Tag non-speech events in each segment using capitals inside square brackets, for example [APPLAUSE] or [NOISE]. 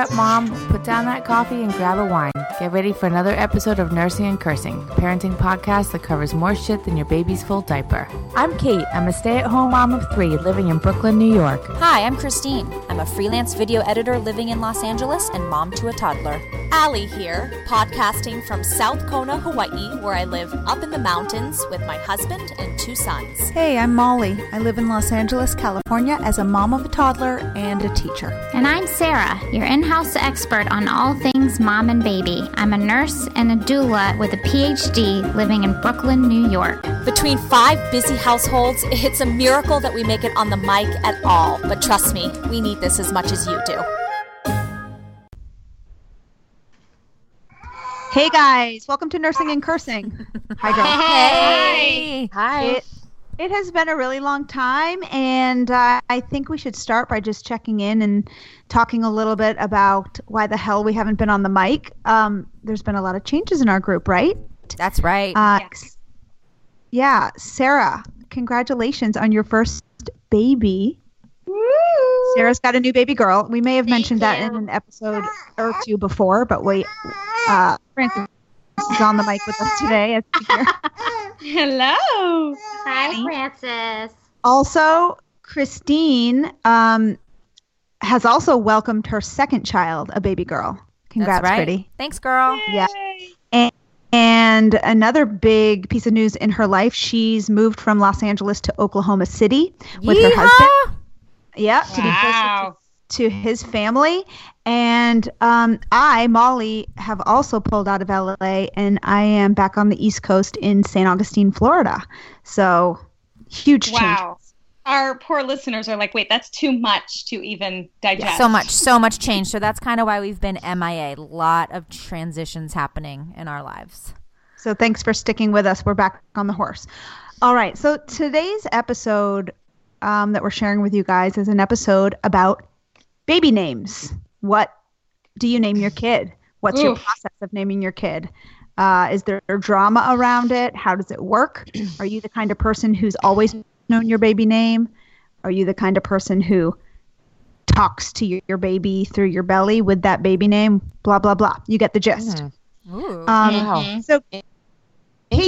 up, Mom. Put down that coffee and grab a wine. Get ready for another episode of Nursing and Cursing, a parenting podcast that covers more shit than your baby's full diaper. I'm Kate. I'm a stay at home mom of three living in Brooklyn, New York. Hi, I'm Christine. I'm a freelance video editor living in Los Angeles and mom to a toddler. Allie here, podcasting from South Kona, Hawaii, where I live up in the mountains with my husband and two sons. Hey, I'm Molly. I live in Los Angeles, California as a mom of a toddler and a teacher. And I'm Sarah, your in house expert on all things mom and baby. I'm a nurse and a doula with a PhD living in Brooklyn, New York. Between five busy households, it's a miracle that we make it on the mic at all. But trust me, we need this as much as you do. Hey guys, welcome to Nursing and Cursing. Hi, girls. Hey! Hi. It, it has been a really long time, and uh, I think we should start by just checking in and talking a little bit about why the hell we haven't been on the mic. Um, there's been a lot of changes in our group, right? That's right. Uh, Yeah, Sarah, congratulations on your first baby. Sarah's got a new baby girl. We may have mentioned that in an episode or two before, but wait, uh, Frances is on the mic with us today. as. [LAUGHS] Hello. Hi, Frances. Also, Christine um, has also welcomed her second child, a baby girl. Congrats, That's right. pretty. Thanks, girl. Yeah. And, and another big piece of news in her life, she's moved from Los Angeles to Oklahoma City with her husband. Yeah, to be closer Wow. to, to his family. And um, I, Molly, have also pulled out of LA and I am back on the East Coast in St. Augustine, Florida. So huge change. Wow. Our poor listeners are like, wait, that's too much to even digest. So much, so much change. So that's kind of why we've been MIA. A lot of transitions happening in our lives. So thanks for sticking with us. We're back on the horse. All right. So today's episode um, that we're sharing with you guys is an episode about baby names. What do you name your kid? What's your process of naming your kid? Uh, is there drama around it? How does it work? [CLEARS THROAT] Are you the kind of person who's always known your baby name? Are you the kind of person who talks to your, your baby through your belly with that baby name? Blah, blah, blah. You get the gist. Ooh. Um, Mhm. So Kate,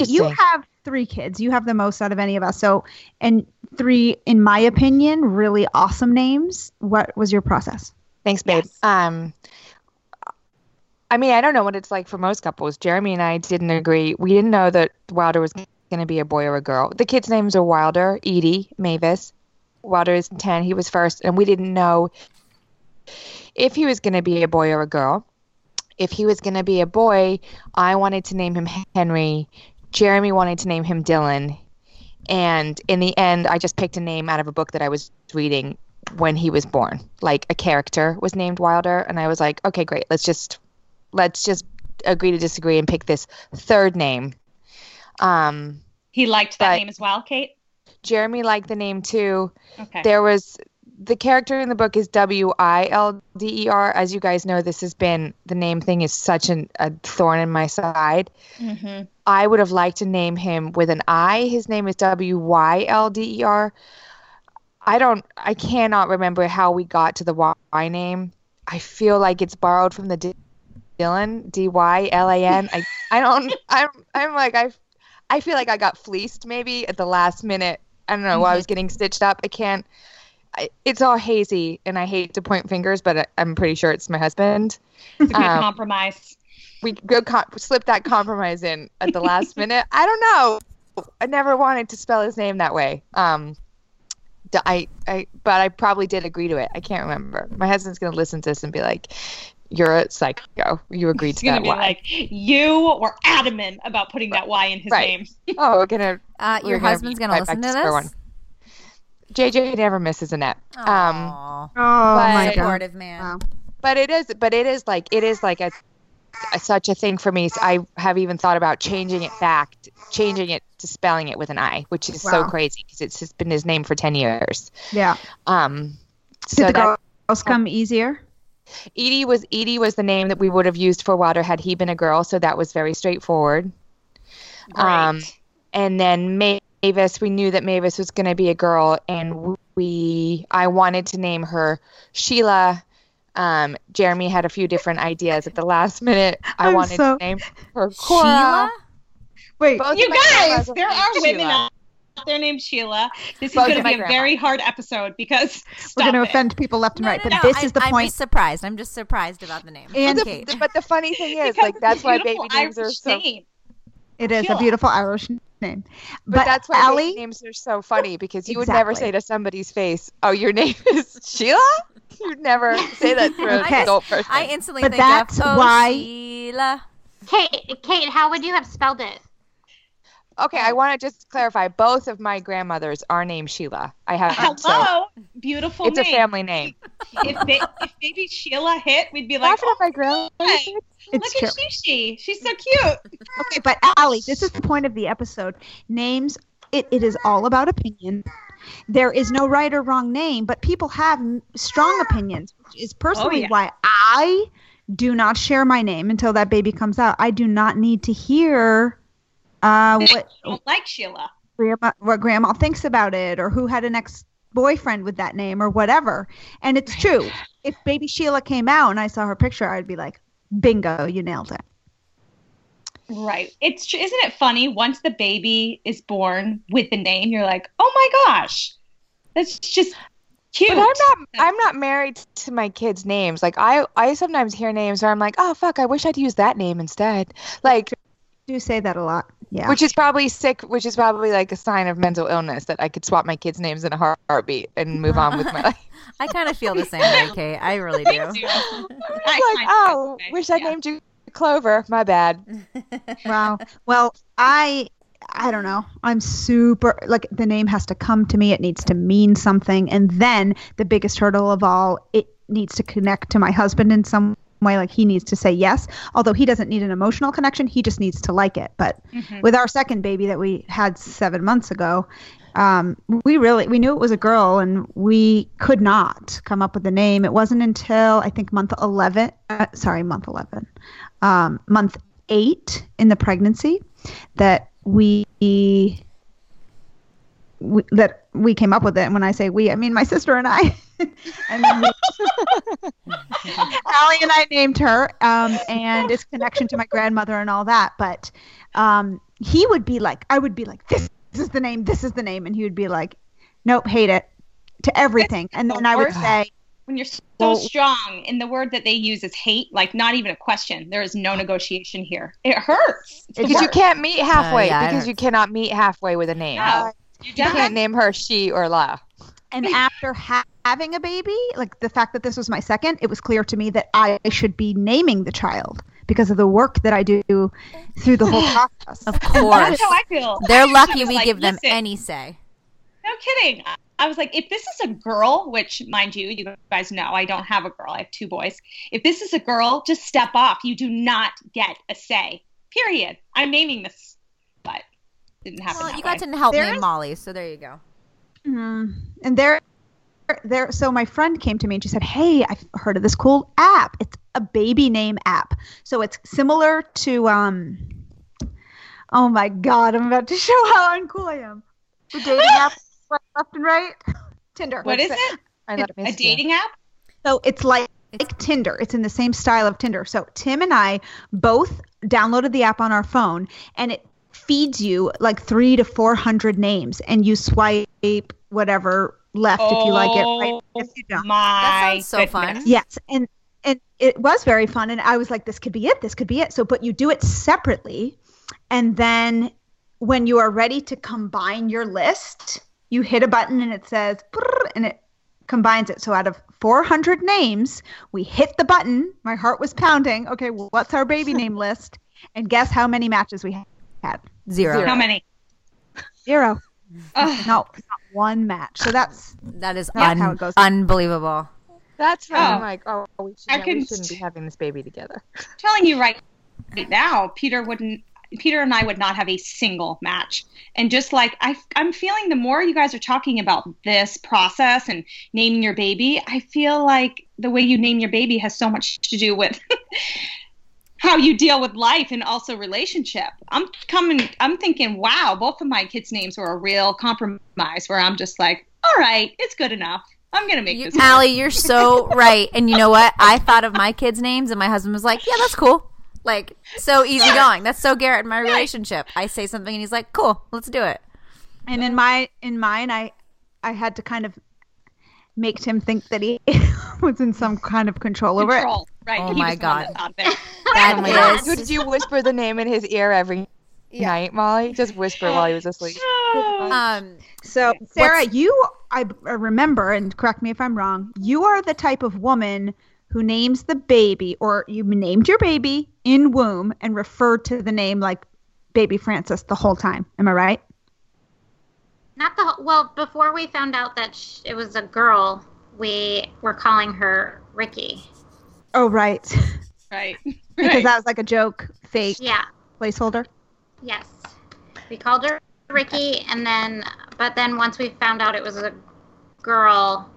you have three kids. You have the most out of any of us. So, and three, in my opinion, really awesome names. What was your process? Thanks, babe. Yes. Um, I mean, I don't know what it's like for most couples. Jeremy and I didn't agree. We didn't know that Wilder was going to be a boy or a girl. The kids' names are Wilder, Edie, Mavis. Wilder is 10. He was first. And we didn't know if he was going to be a boy or a girl. If he was going to be a boy, I wanted to name him Henry. Jeremy wanted to name him Dylan. And in the end, I just picked a name out of a book that I was reading when he was born. Like a character was named Wilder, and I was like, okay, great. Let's just let's just agree to disagree and pick this third name. Um, He liked that name as well, Kate. Jeremy liked the name too. Okay. There was the character in the book is W I L D E R. As you guys know, this has been the name thing is such an, a thorn in my side. hmm I would have liked to name him with an I. His name is W Y L D E R. I don't, I cannot remember how we got to the Y name. I feel like it's borrowed from the D- Dylan, D Y L A N. I, I don't, [LAUGHS] I'm, I'm like, I, I feel like I got fleeced maybe at the last minute. I don't know, while I was getting stitched up. I can't, it's all hazy and I hate to point fingers, but I, I'm pretty sure it's my husband It's a good Um, compromise. we go com- slip that compromise in at the last [LAUGHS] minute. I don't know. I never wanted to spell his name that way. Um, d- I, I, but I probably did agree to it. I can't remember. My husband's gonna listen to this and be like, "You're a psycho. You [LAUGHS] agreed It's to gonna that." be Y." like you were adamant about putting that Y in his Right. name. oh, we're gonna. Uh, we're your gonna husband's gonna listen to square this. One. JJ never misses a net. Um, Oh But- my god! supportive man. Wow. but it is but it is like it is like a, a such a thing for me so i have even thought about changing it back t- changing it to spelling it with an i which is so crazy because it's just been his name for 10 years Yeah. um Did the that girls come easier? edie was edie was the name that we would have used for Wilder had he been a girl so that was very straightforward Great. Um, and then Mavis, we knew that Mavis was going to be a girl, and we, I wanted to name her Sheila, Um, Jeremy had a few different ideas at the last minute. I I'm wanted so- to name her Cora. Sheila? Wait, Both You guys, there named are women out there named Sheila. This is going to be a grandmas. very hard episode because we're going to offend people left and No, right, no, but no, this I- is the I'm point. just surprised. I'm just surprised about the name. And But Kate. the, but the funny thing [LAUGHS] is, like, that's why baby names are so. name. It is a beautiful Irish name. But, But, that's why Allie, names are so funny because you would never say to somebody's face, "Oh, your name [LAUGHS] is Sheila." You'd never say that to an [LAUGHS] Okay. adult person. I instantly But think that's of oh, why- Sheila. Kate, Kate, how would you have spelled it? Okay, I want to just clarify. Both of my grandmothers are named Sheila. I have so beautiful it's a family name. If, ba- if baby Sheila hit, we'd be like, Laughing oh, at my grandma. hey, It's look at true. Shishi. She's so cute. Okay, but Allie, this is the point of the episode. Names, it, it is all about opinion. There is no right or wrong name, but people have strong opinions, which is personally oh, yeah. why I do not share my name until that baby comes out. I do not need to hear uh, what don't like Sheila. grandma, what grandma thinks about it or who had an ex boyfriend with that name or whatever. And it's true. If baby Sheila came out and I saw her picture, I'd be like, bingo, you nailed it. Right. It's tr- isn't it funny? Once the baby is born with the name, you're like, oh my gosh, that's just cute. But I'm not. I'm not married to my kids' names. Like I, I sometimes hear names where I'm like, oh fuck, I wish I'd use that name instead. Like, do say that a lot. Yeah. which is probably sick. Which is probably like a sign of mental illness that I could swap my kids' names in a heart- heartbeat and move on with my [LAUGHS] life. I kind of feel the same way, Kate. I really do. [LAUGHS] [LAUGHS] I like, oh, wish I yeah. named you Clover. My bad. wow. Well, I I don't know. I'm super like the name has to come to me. It needs to mean something, and then the biggest hurdle of all, it needs to connect to my husband in some way. Like he needs to say yes, although he doesn't need an emotional connection. He just needs to like it. But with our second baby that we had seven months ago. Um, we really we knew it was a girl and we could not come up with a name. It wasn't until I think month eleven, uh, sorry, month eleven, um, month eight in the pregnancy that we, we that we came up with it. And when I say we, I mean my sister and I. [LAUGHS] and then Allie and I named her, um, and its connection to my grandmother and all that. But um, he would be like, I would be like, this, this is the name, this is the name, and he would be like, nope, hate it, to everything. And the then I would say, When you're so Well- strong, and the word that they use is hate, like not even a question. There is no negotiation here. It hurts. It's Because you can't meet halfway. yeah, because you cannot meet halfway with a name. No. You You can't name her she or la. And after ha- having a baby, like the fact that this was my second, it was clear to me that I should be naming the child because of the work that I do through the whole [SIGHS] process. Of course. [LAUGHS] That's how I feel. They're I lucky we like, give them any say. No kidding. I was like, if this is a girl, which mind you, you guys know I don't have a girl. I have two boys. If this is a girl, just step off. You do not get a say. Period. I'm naming this, but it didn't happen. Well, that you got way. to help There name is- Molly, so there you go. Mhm. And there, there. So my friend came to me and she said, "Hey, I've heard of this cool app. It's a baby name app. So it's similar to um. Oh my God! I'm about to [LAUGHS] show how uncool I am. The dating app, [LAUGHS] left and right. Tinder. What is What's it? I thought I A missed you. dating app? So it's like, It's- like Tinder. It's in the same style of Tinder. So Tim and I both downloaded the app on our phone, and it feeds you like three to four hundred names, and you swipe whatever left if you like it, right Oh, if you don't. My That sounds so goodness. fun. Yes, and and it was very fun, and I was like, this could be it. This could be it. So, but you do it separately, and then when you are ready to combine your list, you hit a button and it says, and it combines it. So out of 400 names, we hit the button. My heart was pounding. Okay, well, what's our baby name list? And guess how many matches we had? Zero. How many? Zero. [LAUGHS] Ugh. No, not one match. So that's That is un- how it goes. unbelievable. That's when Oh. I'm like, oh, we, should, I we couldn't- shouldn't be having this baby together. [LAUGHS] telling you right now, Peter wouldn't. Peter and I would not have a single match. And just like I, I'm feeling, the more you guys are talking about this process and naming your baby, I feel like the way you name your baby has so much to do with [LAUGHS] how you deal with life and also relationship. I'm coming. I'm thinking, wow, both of my kids' names were a real compromise. Where I'm just like, all right, it's good enough. I'm gonna make You, this. work. Allie, you're so [LAUGHS] right. And you know what? I thought of my kids' names, and my husband was like, "Yeah, that's cool." Like so easy going. That's so Garrett in my relationship. I say something, and he's like, "Cool, let's do it." And in my in mine, I I had to kind of make him think that he [LAUGHS] was in some kind of control over it. Right. Oh he my was the one God. that thought that. [LAUGHS] That my God. is- Did you whisper the name in his ear every night, Molly? Just whisper while he was asleep. [LAUGHS] Um, So, Sarah, you, I I remember, and correct me if I'm wrong, you are the type of woman who names the baby, or you named your baby in womb and referred to the name like baby Frances the whole time. Am I right? Not the whole- well. Before we found out that sh- it was a girl, we were calling her Ricky. Oh, right. Right. [LAUGHS] because Right. that was like a joke, fake Yeah. placeholder. Yes. We called her Ricky, and then, but then once we found out it was a girl,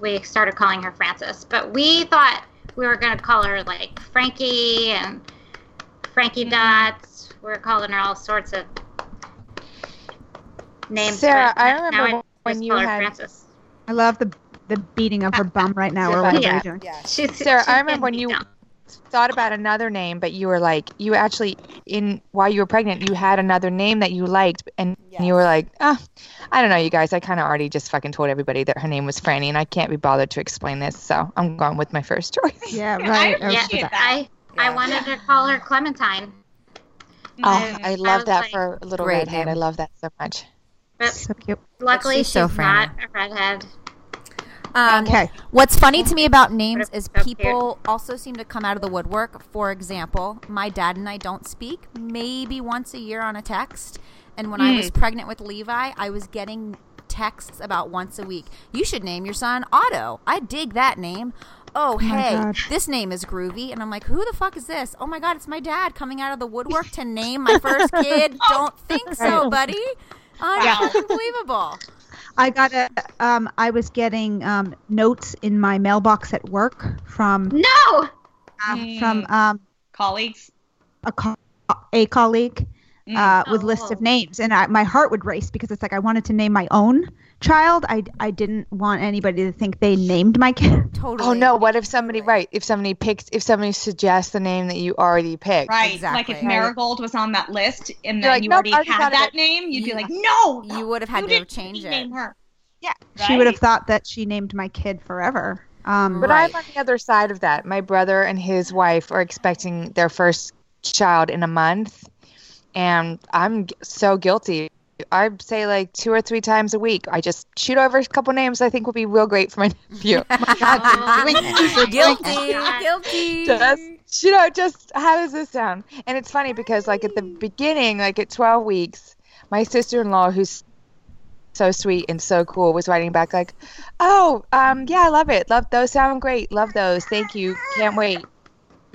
we started calling her Frances. But we thought we were going to call her like Frankie and Frankie mm-hmm. Dots. We were calling her all sorts of names. Sarah, but I now remember when you call her had- Frances. I love the the beating of her bum right now, or whatever Yeah. you're doing. Yeah. She's, Sarah, she's I remember when you down. thought about another name, but you were like, you actually in while you were pregnant, you had another name that you liked, and you were like, ah, I don't know, you guys. I kind of already just fucking told everybody that her name was Franny, and I can't be bothered to explain this, so I'm going with my first choice. [LAUGHS] Yeah, Yeah, right. I I Yeah, appreciate was- that. I, I wanted to call her Clementine. Oh, I love was that like- for a little Great redhead. name. I love that so much. But so cute. luckily, She's she's, so not a redhead. um, Okay. What's funny to me about names is So cute. people also seem to come out of the woodwork. For example, my dad and I don't speak maybe once a year on a text. And when I was pregnant with Levi, I was getting texts about once a week. You should name your son Otto. I dig that name. Oh, my hey, this name is groovy. And I'm like, who the fuck is this? Oh my God, it's my dad coming out of the woodwork to name my first kid. [LAUGHS] Don't think so, buddy. Unbelievable. I got a. Um, I was getting um, notes in my mailbox at work from No! uh, Mm. from um, Colleagues. a co- a colleague uh, with lists of Oh. names, and I, my heart would race because it's like I wanted to name my own child. I I didn't want anybody to think they named my kid. Totally. Oh no! What if somebody right? If somebody picks, if somebody suggests the name that you already picked, Right. Exactly. Like if Marigold was on that list and You're then like, you "Nope, already had that name, you'd be like, no. You would have had to change didn't it. name her. Yeah, she would have thought that she named my kid forever. Um, But Right. I'm on the other side of that. My brother and his wife are expecting their first child in a month, and I'm so guilty. I say like two or three times a week. I just shoot over a couple names I think would be real great for my [LAUGHS] nephew. [LAUGHS] [LAUGHS] Guilty. Guilty. just you know, just how does this sound? And it's funny because like at the beginning, like at 12 weeks, my sister-in-law, who's so sweet and so cool, was writing back like, "Oh, um, yeah, I love it. Love those. Sound great. Love those. Thank you. Can't wait.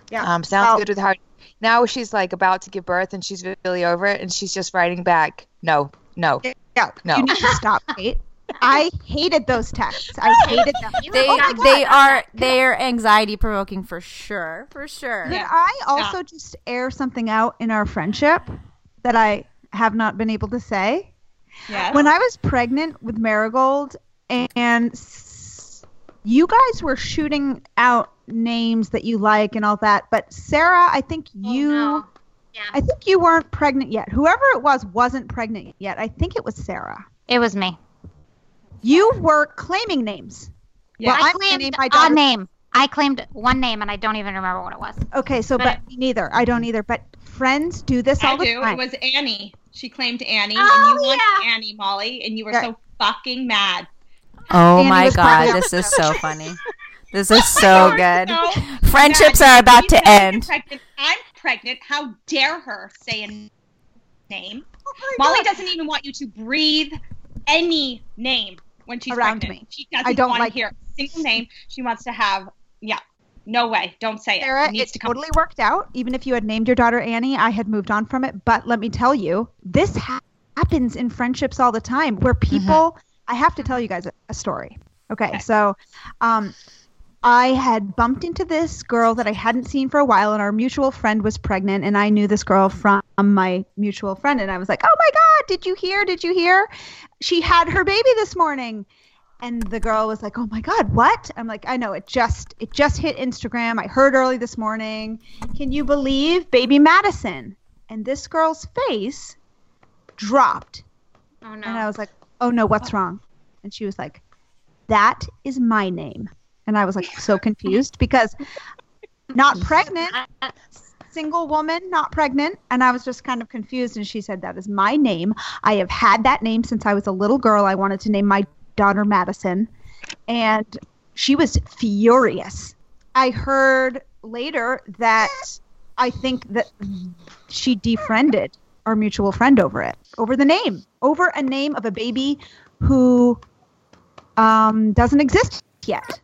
yeah. Um, sounds Well, good with heart." Now she's like about to give birth and she's really over it, and she's just writing back, "No, no." Yeah, No. you need to stop, Kate. I hated those texts. I hated them. [LAUGHS] They oh they are they are anxiety provoking for sure. For sure. Could Yeah. I also just air something out in our friendship that I have not been able to say? Yes. When I was pregnant with Marigold, and s- you guys were shooting out names that you like and all that, but Sarah, I think oh, you. Oh, no. Yeah. I think you weren't pregnant yet. Whoever it was wasn't pregnant yet. I think it was Sarah. It was me. You were claiming names. Yeah. Well, I I'm claimed name my a name. I claimed one name, and I don't even remember what it was. Okay, so But- but me neither. I don't either. But friends do this all I the do. time. It was Annie. She claimed Annie, Oh, and you wanted. Annie, Molly, and you were Yeah. so fucking mad. Oh Annie my god, this is so funny. [LAUGHS] This is so good. No, Friendships mad. are about to end. Pregnant. I'm pregnant. How dare her say a name? Oh Molly God. doesn't even want you to breathe any name when she's Around pregnant. me. She doesn't I don't want like- to hear a single name. She wants to have. Yeah, no way. Don't say it. Sarah, it needs it to come. totally worked out. Even if you had named your daughter Annie, I had moved on from it. But let me tell you, this ha- happens in friendships all the time where mm-hmm. people, I have to tell you guys a, a story. Okay, Okay. so um, I had bumped into this girl that I hadn't seen for a while, and our mutual friend was pregnant, and I knew this girl from my mutual friend, and I was like, "Oh my God, did you hear? Did you hear? She had her baby this morning." and the girl was like, "Oh my god, what?" I'm like, "I know it just it just hit Instagram. I heard early this morning. Can you believe baby Madison?" And this girl's face dropped. Oh no. And I was like, "Oh no, what's wrong?" And she was like, "That is my name." And I was like so confused because not pregnant, single woman, not pregnant, and I was just kind of confused and she said that is my name. I have had that name since I was a little girl. I wanted to name my daughter Madison and she was furious. I heard later that I think that she defriended our mutual friend over it, over the name, over a name of a baby who um, doesn't exist yet.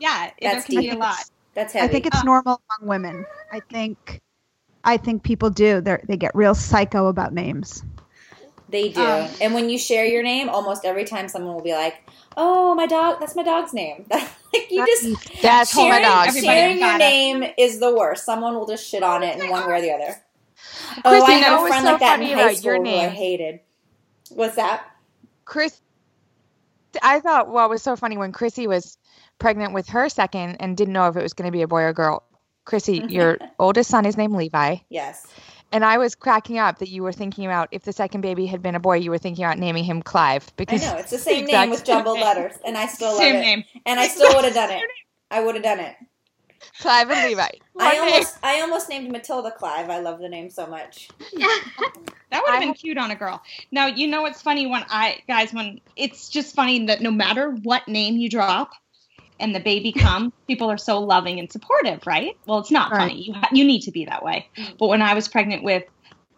Yeah, That's there can be a lot. That's I think it's normal among women. I think, I think people do. They they get real psycho about names. They do. Um, and when you share your name, almost every time someone will be like, "Oh, my dog. That's my dog's name." [LAUGHS] like you just That's my sharing, dog. Everybody sharing your name is the worst. Someone will just shit on it in one way or the other. Oh, I know had a friend so like that in high school your who I hated. What's that? Chris, I thought, well, it was so funny when Chrissy was pregnant with her second and didn't know if it was going to be a boy or girl. Chrissy, [LAUGHS] your oldest son is named Levi. Yes. And I was cracking up that you were thinking about if the second baby had been a boy, you were thinking about naming him Clive. I Because know it's the [LAUGHS] same name with jumbled letters, and I still love Same it. name. And I still would have done it. I would have done it. Clive and Levi. [LAUGHS] I almost, I almost named Matilda Clive. I love the name so much. [LAUGHS] That would have been cute on a girl. Now you know what's funny when I guys when it's just funny that no matter what name you drop and the baby [LAUGHS] comes, people are so loving and supportive, right? Well, it's not Right. funny. You ha- you need to be that way. But when I was pregnant with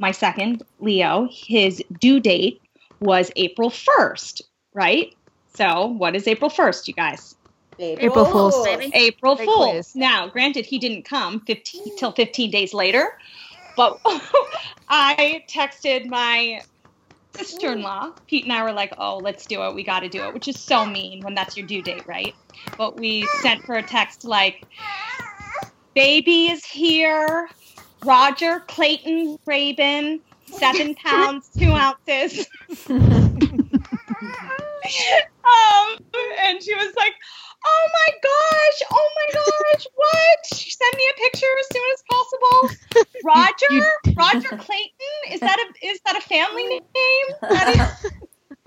my second Leo, his due date was April first, right? So what is April first, you guys? April Fool's, baby. April Big Fool's. quiz. Now, granted, he didn't come 15, till 15 days later, but [LAUGHS] I texted my sister in law. Pete and I were like, oh, let's do it. We got to do it, which is so mean when that's your due date, right? But we sent her a text like, baby is here. Roger Clayton Rabin, seven [LAUGHS] pounds, two ounces. [LAUGHS] [LAUGHS] um, and she was like, "Oh my gosh! Oh my gosh! What?" She sent me a picture as soon as possible. [LAUGHS] Roger, Roger Clayton. Is that a is that a family name? That is-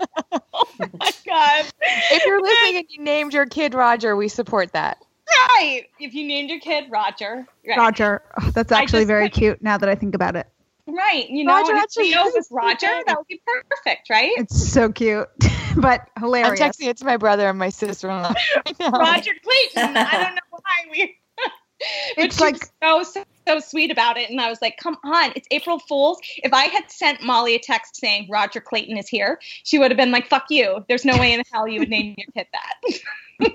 [LAUGHS] oh my god! If you're listening and you named your kid Roger, we support that. right, if you named your kid Roger, right? Roger. Oh, that's actually very put- cute. Now that I think about it, Right, you know, Roger and if actually Leo is was Roger, that would be perfect, right? it's so cute, [LAUGHS] but hilarious. I'm texting it to my brother and my sister-in-law. [LAUGHS] Roger Clayton. [LAUGHS] I don't know why we. It's she like- was so, so so sweet about it, and I was like, "Come on, it's April Fools." If I had sent Molly a text saying Roger Clayton is here, she would have been like, "Fuck you." There's no way in hell you would name your kid that.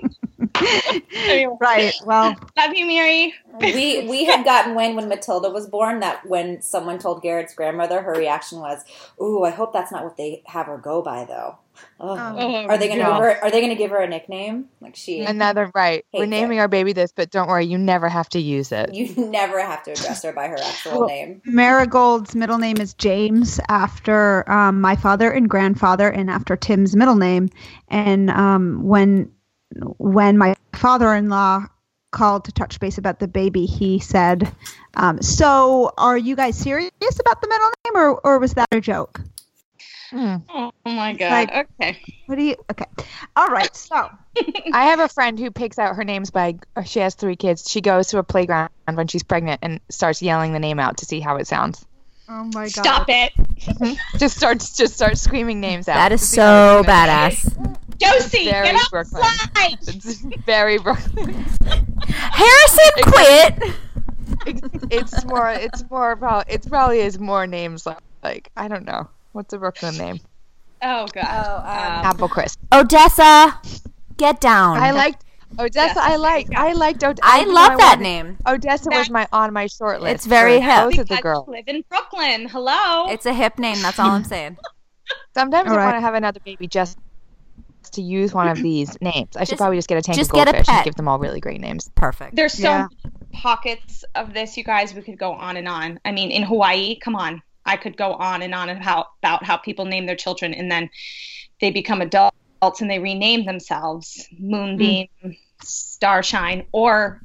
Anyway, Right. Well, love you, Mary. we we had gotten wind when Matilda was born that when someone told Garrett's grandmother, her reaction was, "Ooh, I hope that's not what they have her go by, though." Ugh. Oh. are they going to no. give her? Are they going to give her a nickname? Like she, Another right. We're Hates naming our baby this, but don't worry, you never have to use it. you [LAUGHS] never have to address her by her actual Well, name. Marigold's middle name is James after um, my father and grandfather, and after Tim's middle name. And um, when when my father-in-law called to touch base about the baby, he said, um, "So, are you guys serious about the middle name, or or was that a joke?" Hmm. Oh my god. Like- okay. What do you? Okay, all right. So, [LAUGHS] I have a friend who picks out her names by. She has three kids. She goes to a playground when she's pregnant and starts yelling the name out to see how it sounds. oh my god, Stop it, Just starts, just starts screaming names out. That is to see how so badass. Josie. very Get Brooklyn. outside. be. [LAUGHS] It's very Brooklyn. Harrison, quit. It's, it's more. It's more. Probably. It's probably is more names like, like I don't know. What's a Brooklyn name? Oh god. Oh, um, Apple Crisp. Odessa, get down. I liked Odessa. I liked. I liked Odessa. I love that name. Odessa was my on my short list. It's very hip. Both of the girls. live in Brooklyn. Hello. It's a hip name. That's all I'm saying. [LAUGHS] Sometimes All I right. want to have another baby just to use one of these [CLEARS THROAT] names. I should Just- probably just get a tank just of get a goldfish and pet. give them all really great names. Perfect. There's so Yeah. many pockets of this, you guys. We could go on and on. I mean, in Hawaii, come on, I could go on and on about about how people name their children and then they become adults and they rename themselves Moonbeam, Starshine, or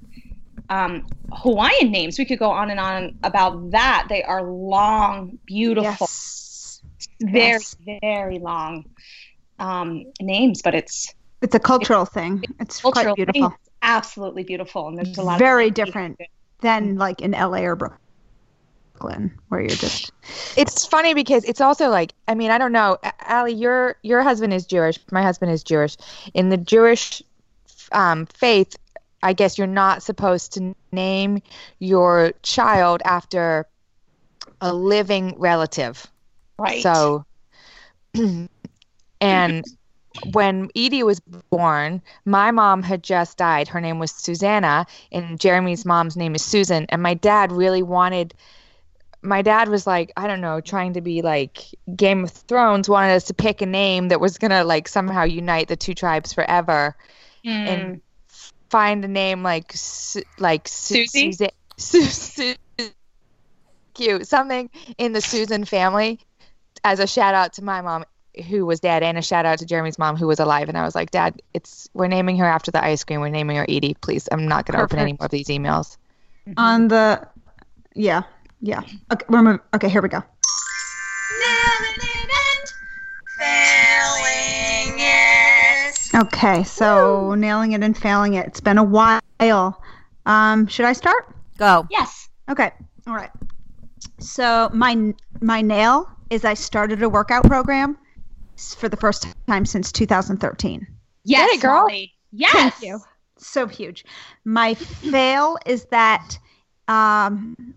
um, Hawaiian names. We could go on and on about that. They are long, beautiful, Yes. very, Yes. very long um, names, but it's It's a cultural thing. It's cultural. quite beautiful. It's absolutely beautiful, and there's a lot Very different than like in LA or Brooklyn, where you're just It's funny because it's also like I mean I don't know, Allie, your your husband is Jewish, my husband is Jewish. In the Jewish um, faith, I guess you're not supposed to name your child after a living relative. right. So, [CLEARS THROAT] and when Edie was born, my mom had just died. Her name was Susanna, and Jeremy's mom's name is Susan. And my dad really wanted, my dad was like, I don't know, trying to be like Game of Thrones, wanted us to pick a name that was going to like somehow unite the two tribes forever. Mm. and find a name like Su- like Su- Susie? Susa- [LAUGHS] Su- Su- cute something in the Susan family as a shout out to my mom who was dead and a shout out to Jeremy's mom who was alive. And I was like dad it's we're naming her after the ice cream. We're naming her Edie. Please I'm not going to open any more of these emails. On the yeah yeah okay we're mov- okay here we go okay so nailing it and failing it it's been a while um should i start Go. yes. okay all right so my my nail is i started a workout program for the first time since 2013 Yes, it, girl. Molly. Yes. Thank you. So huge. My fail is that um,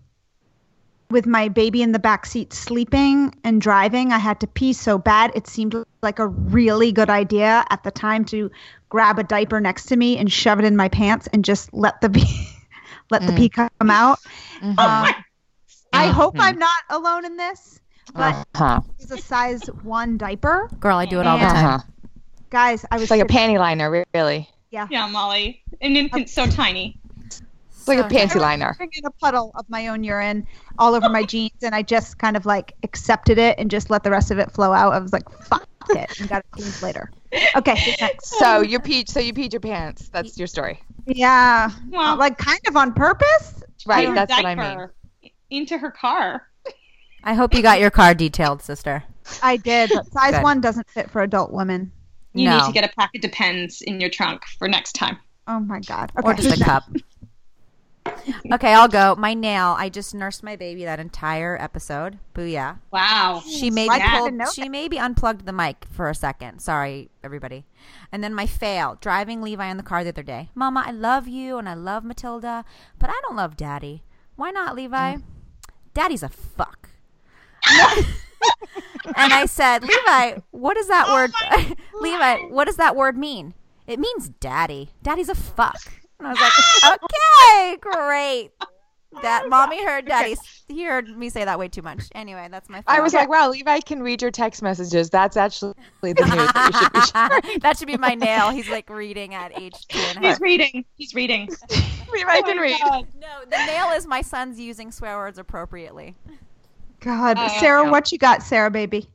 with my baby in the back seat sleeping and driving, I had to pee so bad. It seemed like a really good idea at the time to grab a diaper next to me and shove it in my pants and just let the pee, [LAUGHS] let the pee come out. Mhm. Um, I hope Mhm. I'm not alone in this, but uh-huh. it's a size one diaper. Girl, I do it all the time. uh-huh. Guys, I was it's like a panty liner really Yeah, Yeah, Molly. An infant so tiny. It's like a panty liner sitting in a puddle of my own urine all over my jeans, and I just kind of like accepted it and just let the rest of it flow out. I was like, "Fuck it," and got it cleaned later. Okay, next. so you peed so you peed your pants that's your story Yeah, Well, like kind of on purpose. right that's what I mean Into her car. I hope you got your car detailed, sister. I did, but size Good. one doesn't fit for adult women. You no. need to get a pack of Depends in your trunk for next time. Oh my god. Okay, or just a cup. Okay, I'll go. My nail. I just nursed my baby that entire episode. Booyah. Wow. She maybe pulled, she maybe unplugged the mic for a second. Sorry, everybody. And then my fail, driving Levi in the car the other day. Mama, I love you and I love Matilda, but I don't love Daddy. Why not, Levi? Mm. Daddy's a fuck. [LAUGHS] and I said, Levi, what does that oh word? [LAUGHS] Levi, what does that word mean? It means daddy. Daddy's a fuck. And I was like, okay, great. That mommy heard daddy. He heard me say that way too much. Anyway, that's my. I was like, wow, Levi can read your text messages. That's actually the news that you should be [LAUGHS] sharing. that should be my nail. He's like reading at age two and He's half. reading. He's reading. [LAUGHS] Levi can read. No, the nail is my son's using swear words appropriately. God, Uh, Sarah, yeah. what you got, Sarah, baby?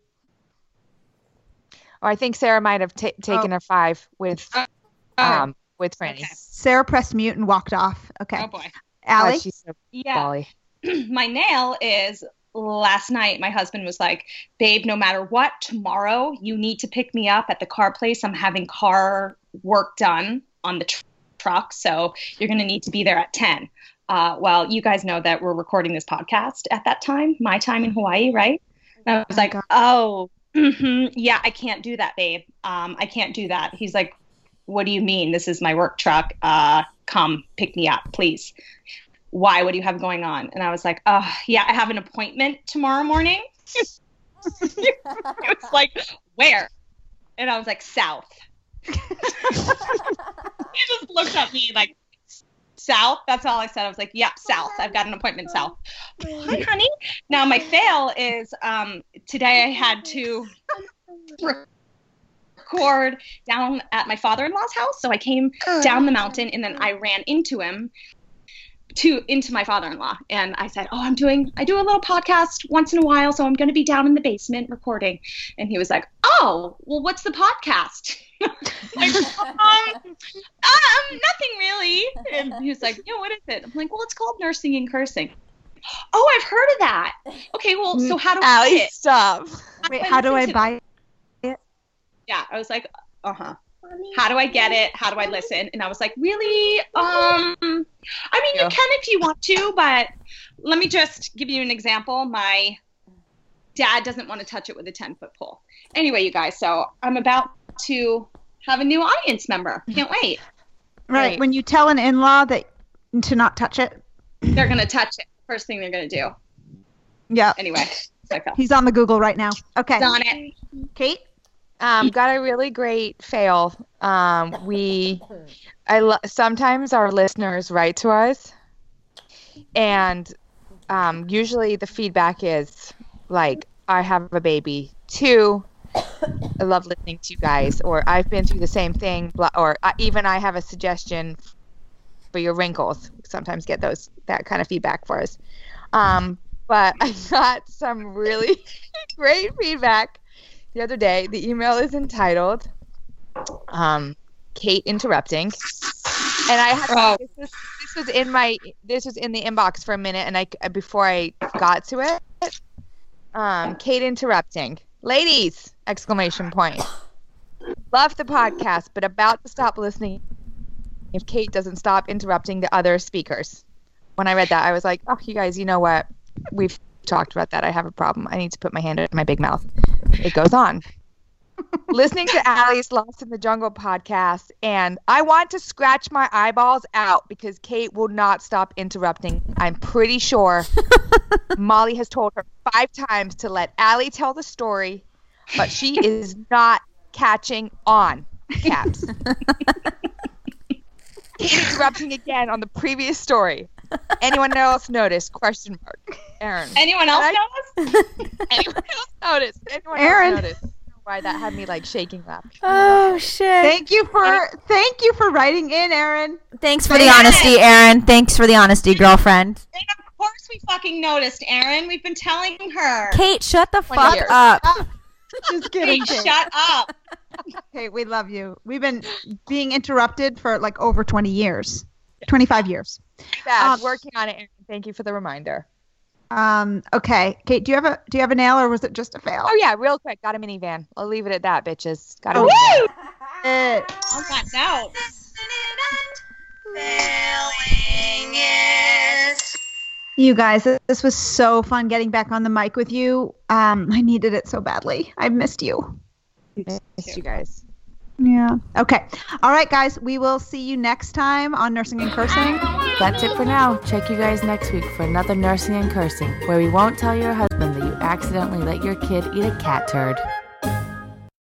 Oh, I think Sarah might have ta taken a five with Oh, um with Franny. okay. Sarah pressed mute and walked off. Okay, Oh boy. Allie. Oh, she's so Yeah. Bally. [CLEARS THROAT] my nail is last night my husband was like babe no matter what tomorrow you need to pick me up at the car place i'm having car work done on the tr- truck so you're going to need to be there at 10 uh, well you guys know that we're recording this podcast at that time my time in hawaii right and i was like oh mhm, yeah i can't do that babe um, i can't do that he's like what do you mean? This is my work truck. Uh, come pick me up please. Why what do you have going on? And i was like oh yeah i have an appointment tomorrow morning. It was like where? And i was like south. He just looked at me like south? That's all i said. I was like yep south. I've got an appointment south. Hi honey. Now my fail is um today i had to record down at my father-in-law's house. So i came down the mountain and then i ran into him to into my father-in-law. And i said oh i'm doing i do a little podcast once in a while so i'm going to be down in the basement recording. And he was like oh well what's the podcast? [LAUGHS] Like, um, um nothing really. And he was like yeah what is it? I'm like well it's called nursing and cursing. Oh i've heard of that. Okay well so how do i Allie, stop. Wait, how do I listen to buy yeah i was like uh-huh how do i get it how do i [LAUGHS] listen and i was like really um i mean Yeah. you can if you want to but let me just give you an example my dad doesn't want to touch it with a 10 foot pole anyway you guys so i'm about to have a new audience member can't wait [LAUGHS] Right. Right. When you tell an in-law that to not touch it. they're gonna touch it first thing they're gonna do Yeah. anyway so I felt He's on the Google right now. Okay. on it Kate? Um, got a really great fail. Um, we, I lo- sometimes our listeners write to us, and um, usually the feedback is like, "I have a baby." too." I love listening to you guys, or I've been through the same thing, or even I have a suggestion for your wrinkles. Sometimes get those that kind of feedback for us. Um, but [LAUGHS] I got some really [LAUGHS] great feedback the other day. The email is entitled um, "Kate Interrupting," and I had Oh. this, was, this was in my this was in the inbox for a minute, and I before I got to it, um, Kate interrupting, ladies! Exclamation point. Love the podcast, but about to stop listening if Kate doesn't stop interrupting the other speakers. When I read that, I was like, "Oh, you guys, you know what? We've talked about that. I have a problem. I need to put my hand in my big mouth." It goes on. Listening to Allie's Lost in the Jungle podcast, and I want to scratch my eyeballs out because Kate will not stop interrupting. I'm pretty sure [LAUGHS] Molly has told her five times to let Allie tell the story, but she is not catching on. Caps. [LAUGHS] Kate interrupting again on the previous story. Anyone else notice? Question mark. Aaron. anyone else I- knows [LAUGHS] Anyone else notice? Anyone Aaron. else notice? Why that had me like shaking laughing. Oh shit! Thank you for thank you for writing in, Aaron. Thanks for the Yes. honesty, Aaron. Thanks for the honesty, girlfriend. and of course we fucking noticed aaron we've been telling her Kate, shut the fuck years. up. [LAUGHS] Just Hey, kidding. Kate. shut up Kate, we love you. We've been being interrupted for like over 20 years. 25 years. Bad. Um, Working on it. Aaron. Thank you for the reminder. Um, okay. Kate, do you have a do you have a nail or was it just a fail? Oh yeah, real quick. Got a minivan. I'll leave it at that, bitches. Got a Oh, minivan. On that note You guys, this was so fun getting back on the mic with you. Um, I needed it so badly. I missed you. Missed you guys. Yeah. Okay. All right, guys. We will see you next time on Nursing and Cursing. That's it for now. Check you guys next week for another Nursing and Cursing, where we won't tell your husband that you accidentally let your kid eat a cat turd.